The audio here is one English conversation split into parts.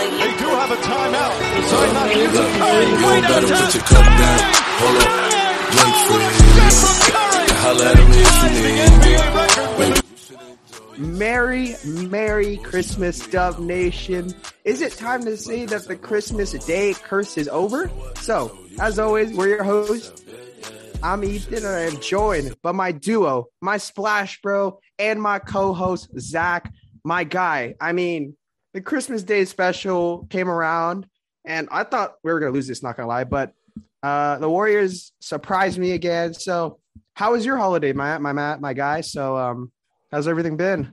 They do have a timeout. Decide not to use it. Curry, You great better attack. put your cup down. Hold up. Wait for it. Holla at me if you need me. Merry, Merry Christmas, Dub Nation. Is it time to say that the Christmas Day curse is over? So, as always, we're your hosts. I'm Ethan and I am joined by my duo, my Splash Bro, and my co-host, Zach, my guy. I mean, the Christmas Day special came around and I thought we were going to lose this, not to lie, but uh, the Warriors surprised me again. So, how was your holiday, my, my, my, my guy? So, um, how's everything been?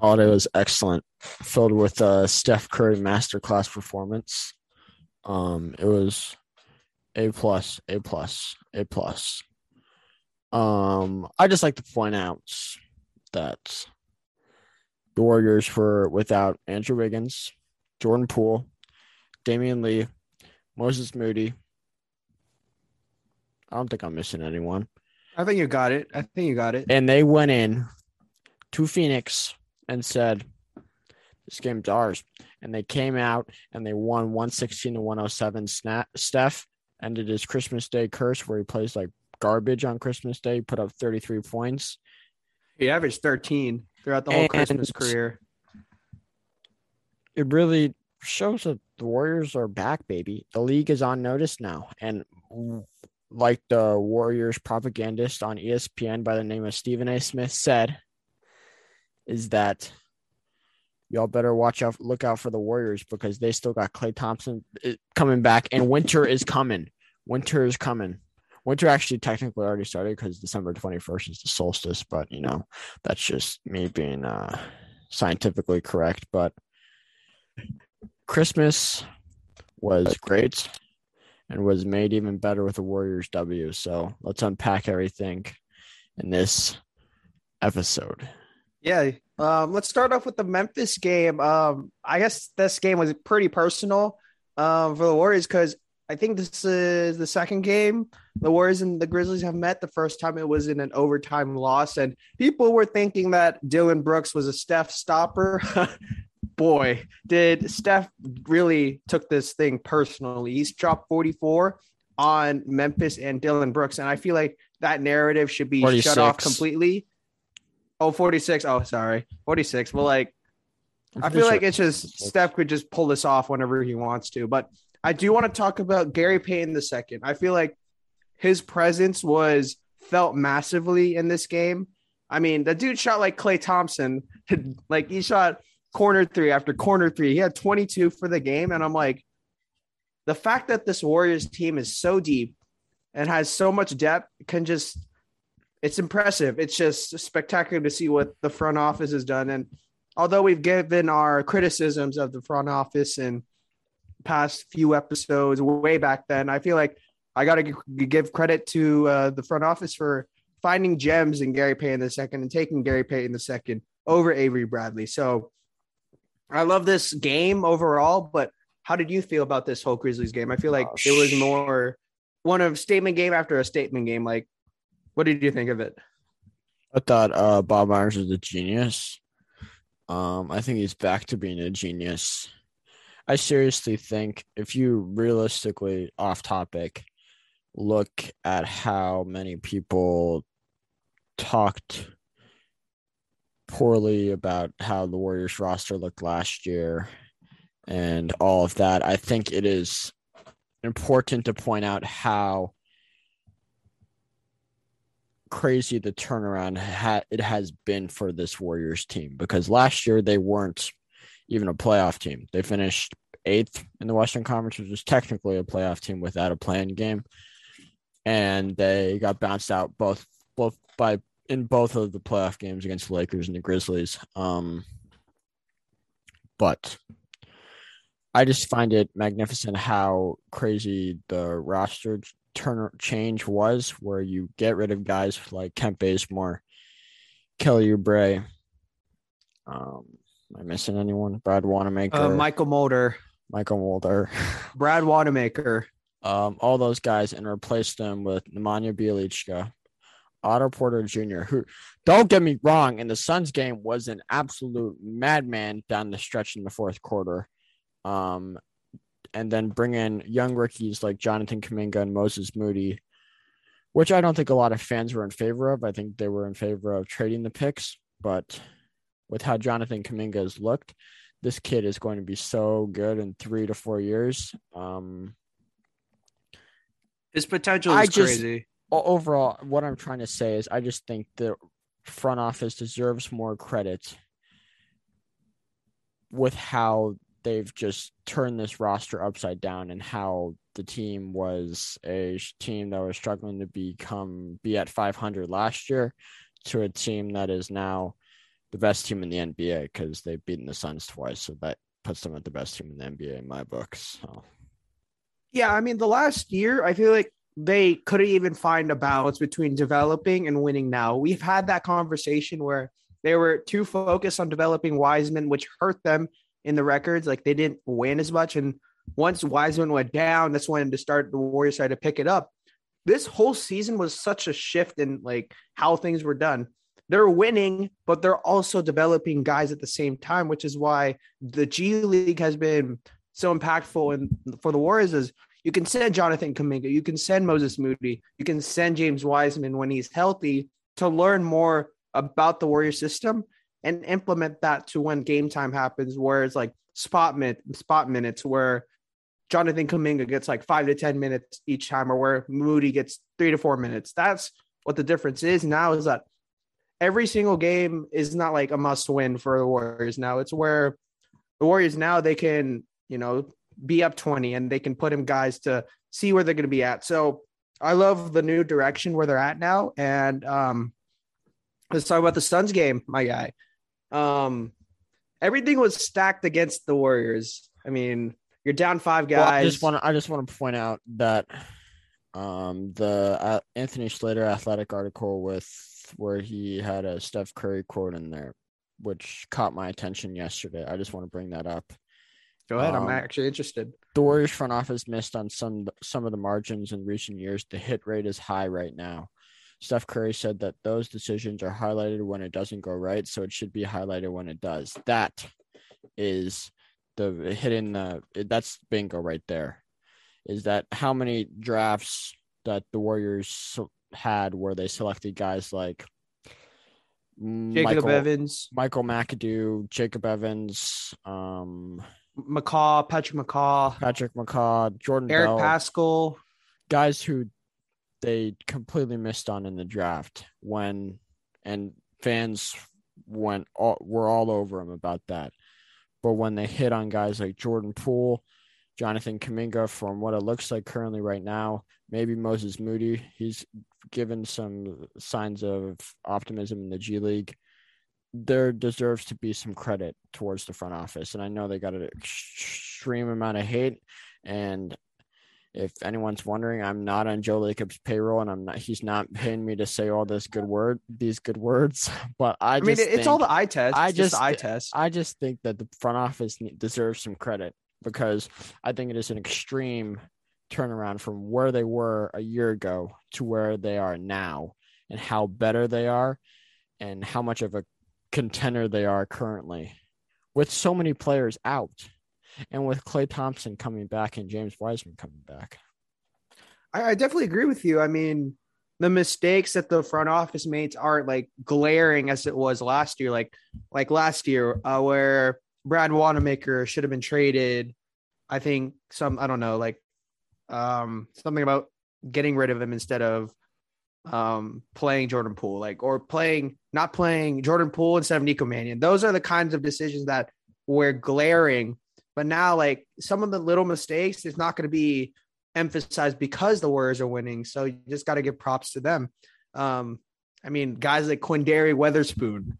Holiday was excellent, filled with uh, Steph Curry masterclass performance. Um, it was a plus, a plus, a plus. Um, I just like to point out that the Warriors were without Andrew Wiggins, Jordan Poole, Damion Lee, Moses Moody. I don't think I'm missing anyone. I think you got it. I think you got it. and they went in to Phoenix and said, "This game's ours." And they came out and they won 116 to 107. Snap Steph ended his Christmas Day curse where he plays like garbage on Christmas Day, put up 33 points. He averaged 13 throughout the whole And- Christmas career. It really shows that the Warriors are back, baby. The league is on notice now, and like the Warriors propagandist on ESPN by the name of Stephen A. Smith said, is that y'all better watch out, look out for the Warriors because they still got Klay Thompson uh, coming back, and winter is coming. Winter is coming. Winter actually technically already started because December 21st is the solstice, but you know, that's just me being uh, scientifically correct. But Christmas was great and was made even better with the Warriors W. So let's unpack everything in this episode. Yeah. Um, let's start off with the Memphis game. Um, I guess this game was pretty personal um, for the Warriors because I think this is the second game the Warriors and the Grizzlies have met. The first time it was in an overtime loss, and people were thinking that Dillon Brooks was a Steph stopper. Boy, did Steph really took this thing personally. He's dropped 44 on Memphis and Dillon Brooks, and I feel like that narrative should be shut off completely. Oh, 46. Oh, sorry. 46. Well, like, I feel sure- like it's just Steph could just pull this off whenever he wants to. But I do want to talk about Gary Payton the second. I feel like his presence was felt massively in this game. I mean, the dude shot like Klay Thompson. like he shot corner three after corner three. He had 22 for the game. And I'm like, the fact that this Warriors team is so deep and has so much depth can just it's impressive. It's just spectacular to see what the front office has done. And although we've given our criticisms of the front office in past few episodes way back then, I feel like I got to give credit to uh, the front office for finding gems in Gary Payton the second and taking Gary Payton the second over Avery Bradley. So I love this game overall, but how did you feel about this whole Grizzlies game? I feel like Oh, it was more one of statement game after a statement game. Like, what did you think of it? I thought uh, Bob Myers was a genius. Um, I think he's back to being a genius. I seriously think if you realistically off topic look at how many people talked poorly about how the Warriors roster looked last year and all of that, I think it is important to point out how crazy the turnaround ha- it has been for this Warriors team because last year they weren't even a playoff team. They finished eighth in the Western Conference, which was technically a playoff team without a playing game, and they got bounced out both both by in both of the playoff games against the Lakers and the Grizzlies. Um, but I just find it magnificent how crazy the roster turn change was, where you get rid of guys like Kemp Bazemore, Kelly Oubre. Um, am I missing anyone? Brad Wanamaker, Uh, Mychal Mulder, Mychal Mulder, Brad Wanamaker. um, all those guys, and replace them with Nemanja Bjelica, Otto Porter Jr., who, don't get me wrong, in the Suns game was an absolute madman down the stretch in the fourth quarter. Um, and then bring in young rookies like Jonathan Kuminga and Moses Moody, which I don't think a lot of fans were in favor of. I think they were in favor of trading the picks, but with how Jonathan Kuminga has looked, this kid is going to be so good in three to four years. Um, His potential is I just- crazy. overall, what I'm trying to say is I just think the front office deserves more credit with how they've just turned this roster upside down and how the team was a team that was struggling to become be at 500 last year to a team that is now the best team in the NBA because they've beaten the Suns twice. So that puts them at the best team in the NBA in my books. So. Yeah, I mean, the last year, I feel like they couldn't even find a balance between developing and winning now. We've had that conversation where they were too focused on developing Wiseman, which hurt them in the records. Like they didn't win as much. And once Wiseman went down, that's when to start the Warriors started to pick it up. This whole season was such a shift in like how things were done. They're winning, but they're also developing guys at the same time, which is why the G League has been so impactful and for the Warriors is you can send Jonathan Kuminga, you can send Moses Moody, you can send James Wiseman when he's healthy to learn more about the Warrior system and implement that to when game time happens, where it's like spot minute, spot minutes, where Jonathan Kuminga gets like five to ten minutes each time, or where Moody gets three to four minutes. That's what the difference is now. Is that every single game is not like a must win for the Warriors now. It's where the Warriors now they can you know be up 20 and they can put him guys to see where they're going to be at. So I love the new direction where they're at now. And um, let's talk about the Suns game, my guy. Um, everything was stacked against the Warriors. I mean, you're down five Well, guys. I just want to I just want to point out that um the uh, Anthony Slater athletic article with where he had a Steph Curry quote in there which caught my attention yesterday. I just want to bring that up. Go ahead. I'm um, actually interested. The Warriors front office missed on some some of the margins in recent years. The hit rate is high right now. Steph Curry said that those decisions are highlighted when it doesn't go right, so it should be highlighted when it does. That is the hitting the that's bingo right there. Is that how many drafts that the Warriors had where they selected guys like Jacob Michael, Evans, Michael McAdoo, Jacob Evans, um, McCaw, Patrick McCaw, Patrick McCaw, Jordan Eric Bell, Paschall. guys who they completely missed on in the draft when and fans went all, were all over him about that. But when they hit on guys like Jordan Poole, Jonathan Kuminga, from what it looks like currently right now, maybe Moses Moody, he's given some signs of optimism in the G League. There deserves to be some credit towards the front office. And I know they got an extreme amount of hate. And if anyone's wondering, I'm not on Joe Lacob's payroll, and I'm not. He's not paying me to say all this good word, these good words. But I, I, mean, it's all the eye test. I just just- eye test. I just think that the front office deserves some credit because I think it is an extreme turnaround from where they were a year ago to where they are now, and how better they are, and how much of a contender they are currently, with so many players out, and with Klay Thompson coming back and James Wiseman coming back. I, I definitely agree with you. I mean, the mistakes that the front office made aren't like glaring as it was last year. Like like last year, uh, where Brad Wanamaker should have been traded. I think some I don't know, like um something about getting rid of him instead of um playing Jordan Poole, like or playing not playing Jordan Poole instead of Nico Mannion. Those are the kinds of decisions that were glaring. But now, like some of the little mistakes, it's not going to be emphasized because the Warriors are winning. So you just got to give props to them. Um, I mean, guys like Quinndary Weatherspoon,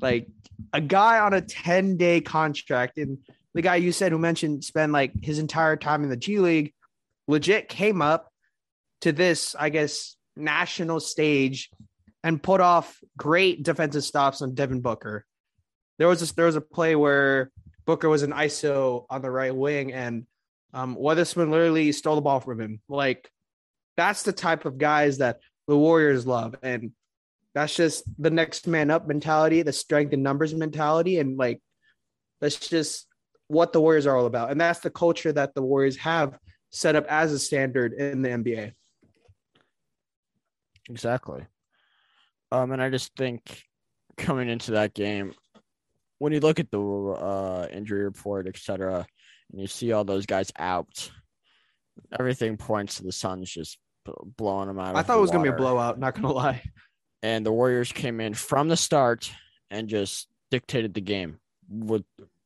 like a guy on a 10 day contract, and the guy you said who mentioned spent like his entire time in the G League, legit came up to this, I guess, national stage and put off great defensive stops on Devin Booker. There was a, there was a play where Booker was an ISO on the right wing and um, Weatherspoon literally stole the ball from him. Like that's the type of guys that the Warriors love, and that's just the next man up mentality, the strength in numbers mentality, and like that's just what the Warriors are all about. And that's the culture that the Warriors have set up as a standard in the NBA. Exactly. Um, and I just think coming into that game, when you look at the uh, injury report, etc., and you see all those guys out, everything points to the Suns just blowing them out. I thought it was going to be a blowout. Not going to lie. And the Warriors came in from the start and just dictated the game with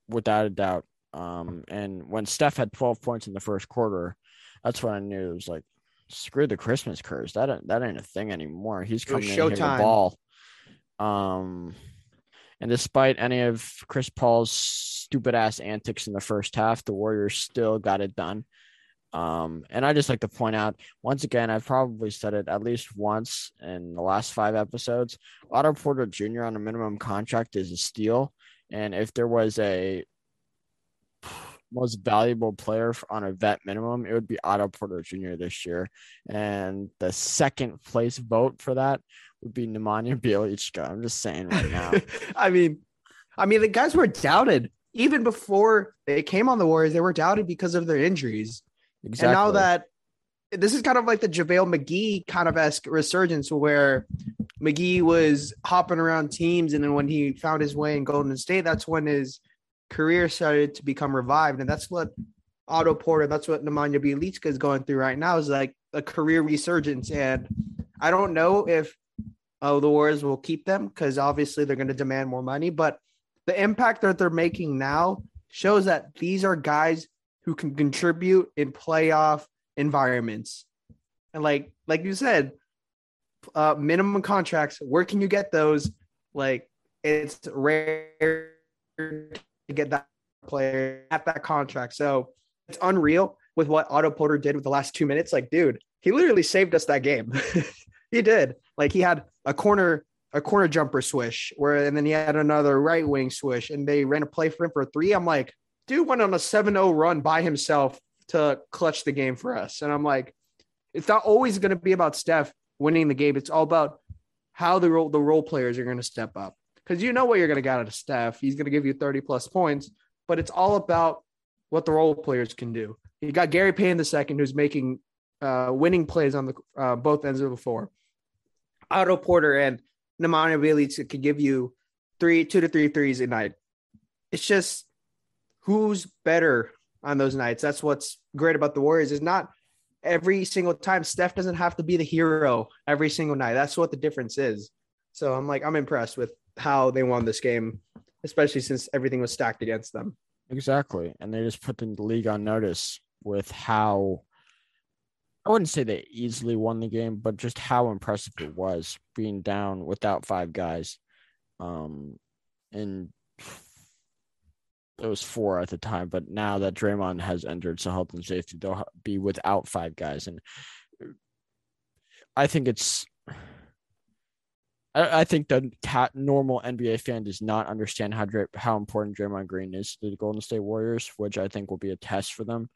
without a doubt. Um, and when Steph had 12 points in the first quarter, that's when I knew it was like, screw the Christmas curse. That ain't, that ain't a thing anymore. He's coming in hitting the ball. Um, and despite any of Chris Paul's stupid ass antics in the first half, the Warriors still got it done. Um, and I just like to point out once again, I've probably said it at least once in the last five episodes. Otto Porter Jr. on a minimum contract is a steal. And if there was a most valuable player on a vet minimum, it would be Otto Porter Jr. this year. And the second place vote for that would be Nemanja Bjelica. I'm just saying right now. I mean, I mean, the guys were doubted even before they came on the Warriors. They were doubted because of their injuries. Exactly. And now that this is kind of like the JaVale McGee kind of esque resurgence where McGee was hopping around teams, and then when he found his way in Golden State, that's when his career started to become revived, and that's what Otto Porter, that's what Nemanja Bjelica is going through right now, is like a career resurgence. And I don't know if oh the Warriors will keep them because obviously they're going to demand more money, but the impact that they're making now shows that these are guys who can contribute in playoff environments. And like like you said, uh, minimum contracts. Where can you get those? Like it's rare get that player at that contract. So it's unreal with what Otto Porter did with the last two minutes. Like, dude, he literally saved us that game. he did. Like he had a corner a corner jumper swish where and then he had another right wing swish and they ran a play for him for a three. I'm like, dude went on a 7-0 run by himself to clutch the game for us. And I'm like, it's not always going to be about Steph winning the game. It's all about how the role the role players are going to step up. Because you know what you're going to get out of Steph. He's going to give you 30 plus points, but it's all about what the role players can do. You got Gary Payton the second, who's making uh, winning plays on the uh, both ends of the floor. Otto Porter and Nemanja Bjelica could give you three, two to three threes a night. It's just who's better on those nights. That's what's great about the Warriors is not every single time. Steph doesn't have to be the hero every single night. That's what the difference is. So I'm like, I'm impressed with how they won this game, especially since everything was stacked against them. Exactly. And they just put the league on notice with how I wouldn't say they easily won the game, but just how impressive it was being down without five guys. Um, and it was four at the time, but now that Draymond has entered, so health and safety, they'll be without five guys, and I think it's. I, I think the cat, normal NBA fan does not understand how how important Draymond Green is to the Golden State Warriors, which I think will be a test for them,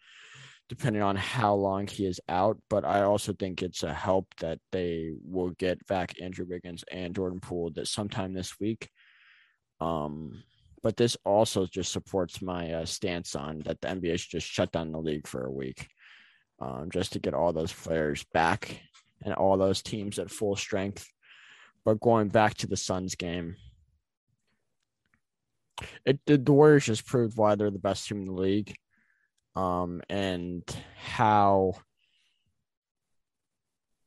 depending on how long he is out. But I also think it's a help that they will get back Andrew Wiggins and Jordan Poole that sometime this week. Um, but this also just supports my uh, stance on that the NBA should just shut down the league for a week, um, just to get all those players back and all those teams at full strength. But going back to the Suns game, it the Warriors just proved why they're the best team in the league, um, and how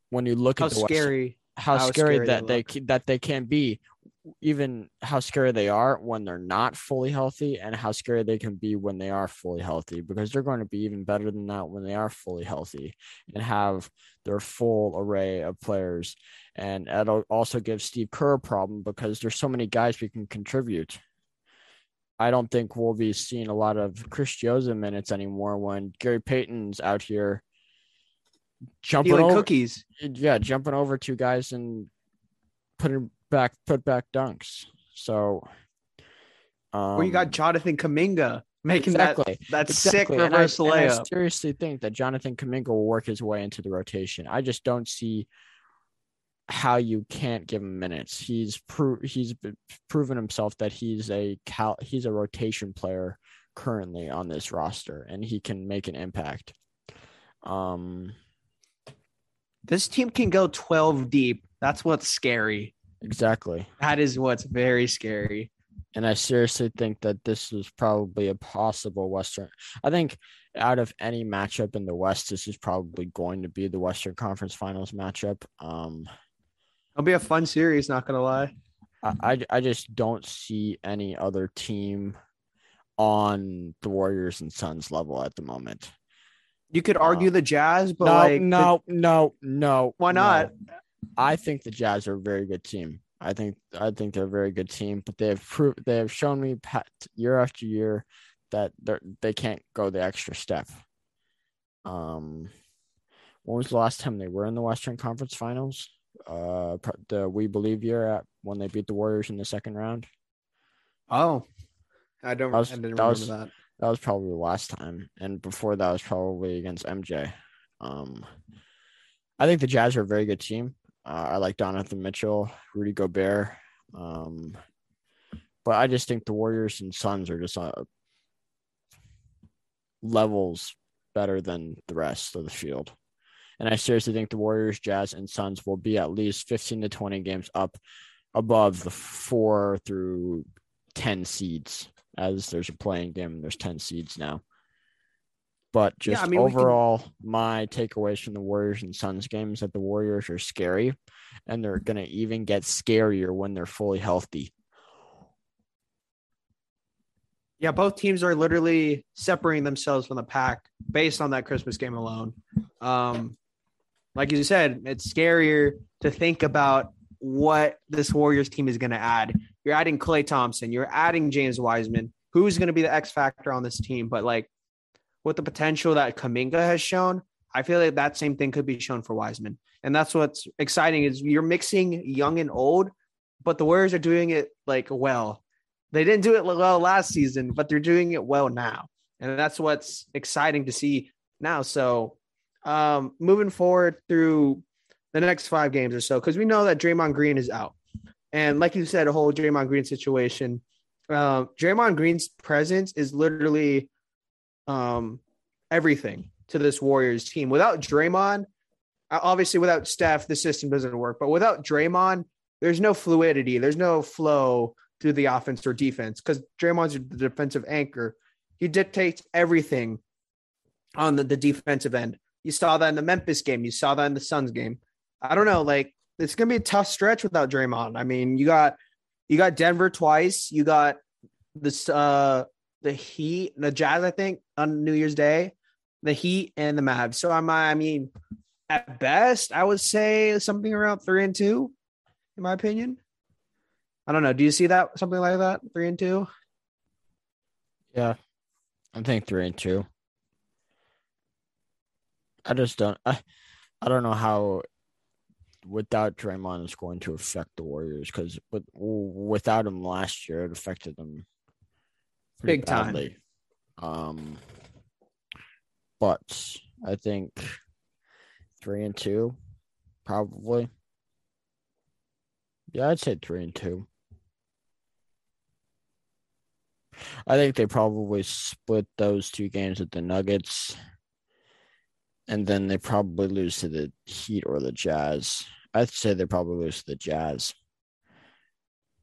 when you look how at the scary. West, how, how scary, scary, that they, they that they can be even how scary they are when they're not fully healthy and how scary they can be when they are fully healthy because they're going to be even better than that when they are fully healthy and have their full array of players. And it'll also give steve kerr a problem because there's so many guys who can contribute. I don't think we'll be seeing a lot of chris joseph minutes anymore when gary payton's out here jumping over cookies. Yeah jumping over two guys and putting back put back dunks. So um, you got Jonathan Kuminga making exactly, that that exactly. sick reverse and I, layup. I seriously think that Jonathan Kuminga will work his way into the rotation. I just don't see how you can't give him minutes. He's pro- he's proven himself that he's a cal- he's a rotation player currently on this roster, and he can make an impact. Um, This team can go 12 deep. That's what's scary. Exactly. That is what's very scary. And I seriously think that this is probably a possible Western. I think out of any matchup in the West, this is probably going to be the Western Conference Finals matchup. Um, It'll be a fun series, not gonna lie. I, I I just don't see any other team on the Warriors and Suns level at the moment. You could argue the Jazz, but no, like the- no, no, no. Why no. I think the Jazz are a very good team. I think I think they're a very good team, but they have proved they have shown me pat, year after year that they they can't go the extra step. Um, when was the last time they were in the Western Conference Finals? Uh, the We Believe year at when they beat the Warriors in the second round. oh, I don't. That was- I didn't that remember was- that. That was probably the last time, and before that was probably against MJ. Um, I think the Jazz are a very good team. Uh, I like Donovan Mitchell, Rudy Gobert, um, but I just think the Warriors and Suns are just uh, levels better than the rest of the field. And I seriously think the Warriors, Jazz, and Suns will be at least 15 to 20 games up above the four through 10 seeds as there's a playing game and there's 10 seeds now. But Yeah, just I mean, we can- overall, my takeaways from the Warriors and Suns games that the Warriors are scary and they're going to even get scarier when they're fully healthy. Yeah, both teams are literally separating themselves from the pack based on that Christmas game alone. Um, like you said, it's scarier to think about what this Warriors team is going to add. You're adding Klay Thompson, you're adding James Wiseman, who's going to be the X factor on this team. But like with the potential that Kuminga has shown, I feel like that same thing could be shown for Wiseman. And that's what's exciting is you're mixing young and old, but the Warriors are doing it like well. They didn't do it well last season, but they're doing it well now. And that's what's exciting to see now. So, um, moving forward through the next five games or so, because we know that Draymond Green is out. And like you said, a whole Draymond Green situation. Uh, Draymond Green's presence is literally um, everything to this Warriors team. Without Draymond, obviously without Steph, the system doesn't work. But without Draymond, there's no fluidity, there's no flow through the offense or defense because Draymond's the defensive anchor. He dictates everything on the, the defensive end. You saw that in the Memphis game. You saw that in the Suns game. I don't know, like it's gonna be a tough stretch without Draymond. I mean, you got you got Denver twice. You got this uh the Heat, the Jazz, I think, on New Year's Day, the Heat and the Mavs. So I'm I mean, at best, I would say something around three and two, in my opinion. I don't know. Do you see that something like that? Three and two? Yeah, I think three and two. I just don't. I, I don't know how without Draymond it's going to affect the Warriors because with without him last year it affected them Big time. badly. Um, but I think three and two, probably. Yeah, I'd say three and two. I think they probably split those two games with the Nuggets. And then they probably lose to the Heat or the Jazz. I'd say they probably lose to the Jazz.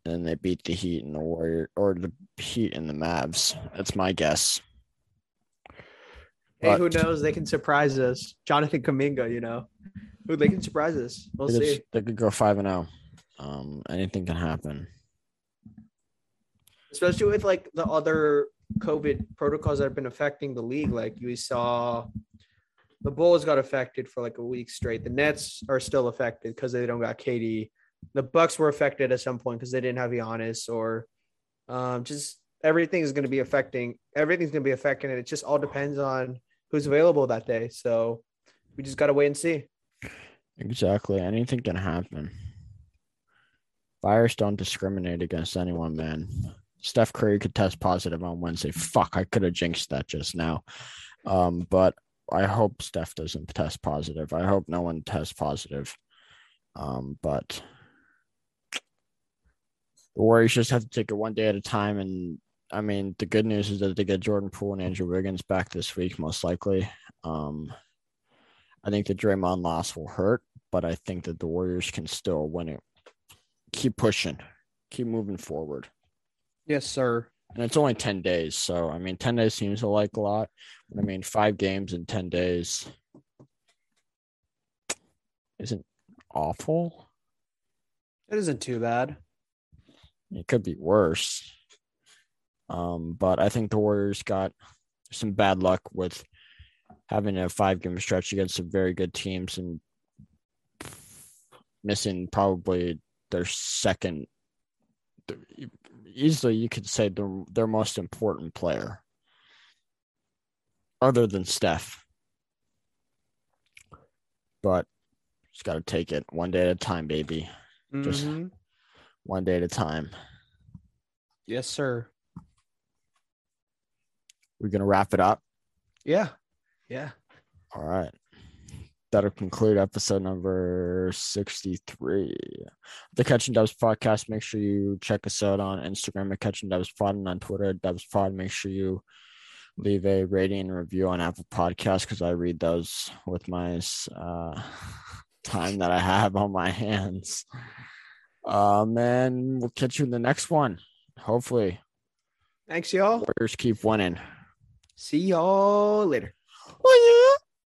Then they beat the Heat and the Warrior or the Heat and the Mavs. That's my guess. Hey, who knows? They can surprise us. Jonathan Kuminga, you know, who they can surprise us. We'll They could, see. they could go five and zero. Um, anything can happen. especially with like the other COVID protocols that have been affecting the league. Like you saw, the Bulls got affected for like a week straight. The Nets are still affected because they don't got KD. The Bucks were affected at some point because they didn't have Giannis, or um, just everything is going to be affecting. Everything's going to be affecting it. It just all depends on who's available that day. So we just got to wait and see. Exactly. Anything can happen. Virus don't discriminate against anyone, man. Steph Curry could test positive on Wednesday. Fuck, I could have jinxed that just now. Um, but I hope Steph doesn't test positive. I hope no one tests positive. Um, but the Warriors just have to take it one day at a time and I mean, the good news is that they get Jordan Poole and Andrew Wiggins back this week, most likely. Um, I think the Draymond loss will hurt, but I think that the Warriors can still win it. Keep pushing, keep moving forward. Yes, sir. And it's only 10 days. So, I mean, 10 days seems like a lot. But I mean, five games in 10 days isn't awful. It isn't too bad. It could be worse. Um, but I think the Warriors got some bad luck with having a five game stretch against some very good teams and missing probably their second easily you could say their their most important player other than Steph. But just got to take it one day at a time, baby. Just- Mhm. One day at a time. Yes, sir. We're going to wrap it up. Yeah. Yeah. All right. That'll conclude episode number 63. The Catching Dubs podcast. Make sure you check us out on Instagram at Catching Dubs Pod and on Twitter at Dubs Pod. Make sure you leave a rating and review on Apple Podcasts because I read those with my uh, time that I have on my hands. Um, and we'll catch you in the next one. Hopefully, Thanks, y'all. Warriors keep winning. See y'all later.